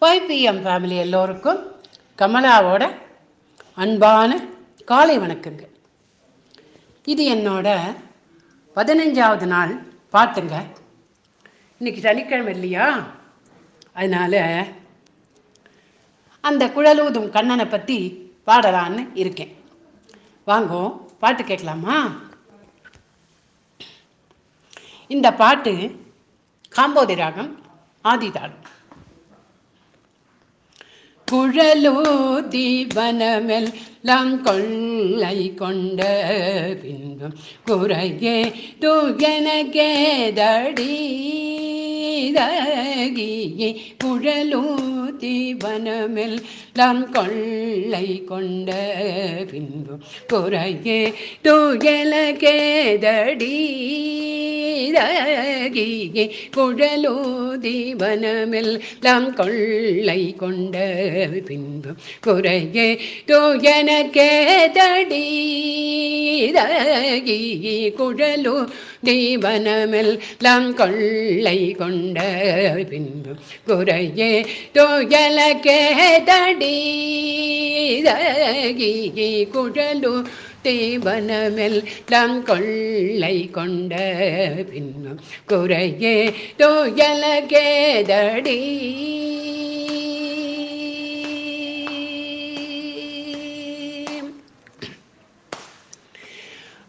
Five family எல்லோருக்கும் கமலாவோட அன்பான காலை வணக்கங்க இது என்னோட பதினஞ்சாவது நாள் பாட்டுங்க. இன்னைக்கு சனிக்கிழமை இல்லையா? அதனால் அந்த குழலூதும் கண்ணனை பற்றி பாடலான்னு இருக்கேன். வாங்கோ பாட்டு கேட்கலாமா? இந்த பாட்டு காம்போதி ராகம் ஆதிதாளம். குழலூதி வனமெல்லாம் கொள்ளை கொண்ட பின்பும் குறையே தூகனகேதடி தகியே வனமெல்லாம் கொள்ளை கொண்ட பின்பு குறையே தூயலகேதடி தகியே குழலூதி வனமெல்லாம் கொள்ளை கொண்ட பின்பு குறையே தூயனக்கே தடீரகி குழலு தீவனமெல்லாம் கொள்ளை கொண்ட பின்பு குறையே தூயலக்கே தடீரகி குழலு தீவனமெல்லாம் கொள்ளை கொண்ட பின்னும் குறையே தோயல கேதடி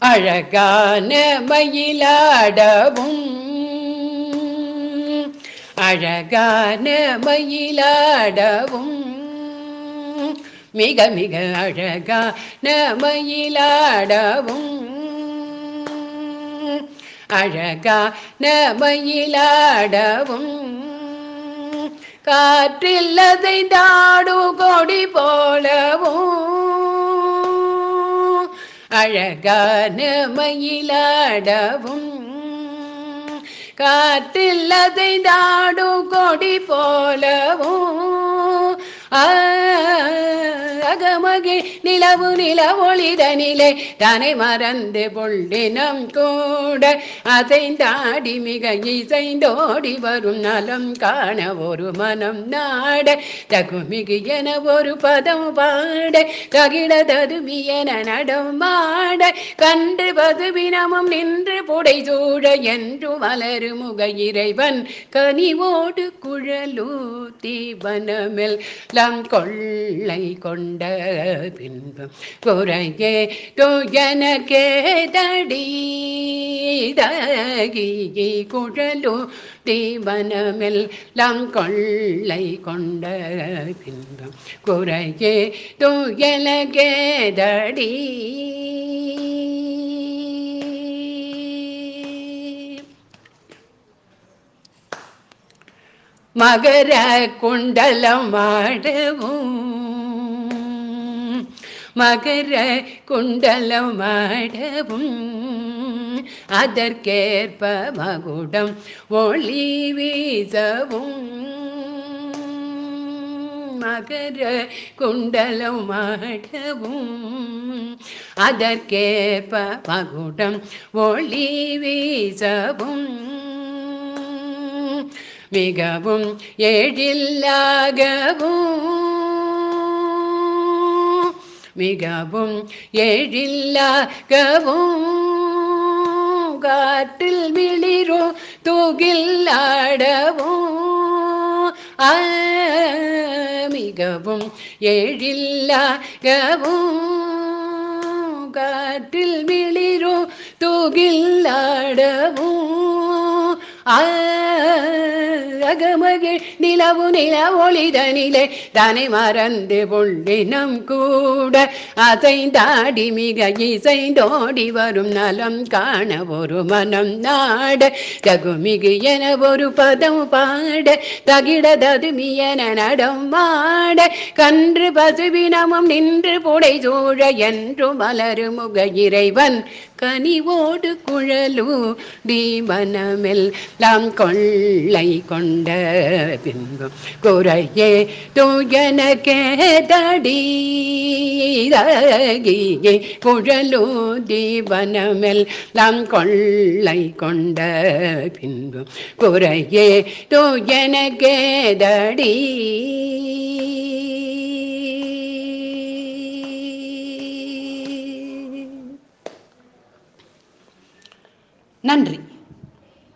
அழகான மயிலாடவும் அழகான மயிலாடவும். மிக மிக அழகான மயிலாடவும். அழகான மயிலாடவும். காற்றில் அதை தாடு கொடி போலவும். அழகான மயிலாடவும். காற்றில் அதை தாடு கொடி போலவும் அகமகி நிலவு நில ஒளிதனிலே தனை மறந்து பொள்ளினம் கூட. அசைந்தாடி மிக இசைந்தோடி வரும் நலம் காண ஒரு மனம் நாட. தகுமிகு என ஒரு பதம் பாட. தகிடததுமி என நடமாட கன்று பதுவினமும் நின்று புடை சூழ என்று வளரு முக இறைவன். கனிவோடு குழலூத்தி வனமெல் லம் கொள்ளை கொண்ட பின்பம் குறையே துயனக்கே தடீதகி குழலு தீவனமெல் லம் கொள்ளை கொண்ட பின்பம் குறையே துயலகே தடீ. மகர குண்டலம் ஆடவும் மகர குண்டலமாடவும். அதற்கேற்ப மகுடம் ஒளி வீசவும். மகர குண்டலம் ஆடவும் அதற்கேற்ப மகுடம் ஒளி வீசவும். மிகவும் எழில்லாகவும் மிகவும் எழில்லாகவும் காற்றில் மிளிரோ தூகில்லாடவும் மிகவும் எழில்லாகவும் காற்றில் மிளிரோ தூகில்லாடவும் அகமகிழ் நிலவு நில ஒளிதனிலே தனை மறந்து பொள்ளினம் கூட. அசைந்தாடி மிக இசைந்தோடி வரும் நலம் காண ஒரு மனம் நாட. தகுமிகு என ஒரு பதம் பாட தகிடததுமி என நடம் மாட. கன்று பசுவினமும் நின்று புடை சூழ என்று மலரு முக இறைவன் கனிவோடு குழலு தீவனமெல்லாம் கொள்ளை கொண்ட பின்பு குறையே தூயன கேதடி குழலு தீவனமெல்லாம் கொள்ளை கொண்ட பின்பு குறையே தூயன நன்றி.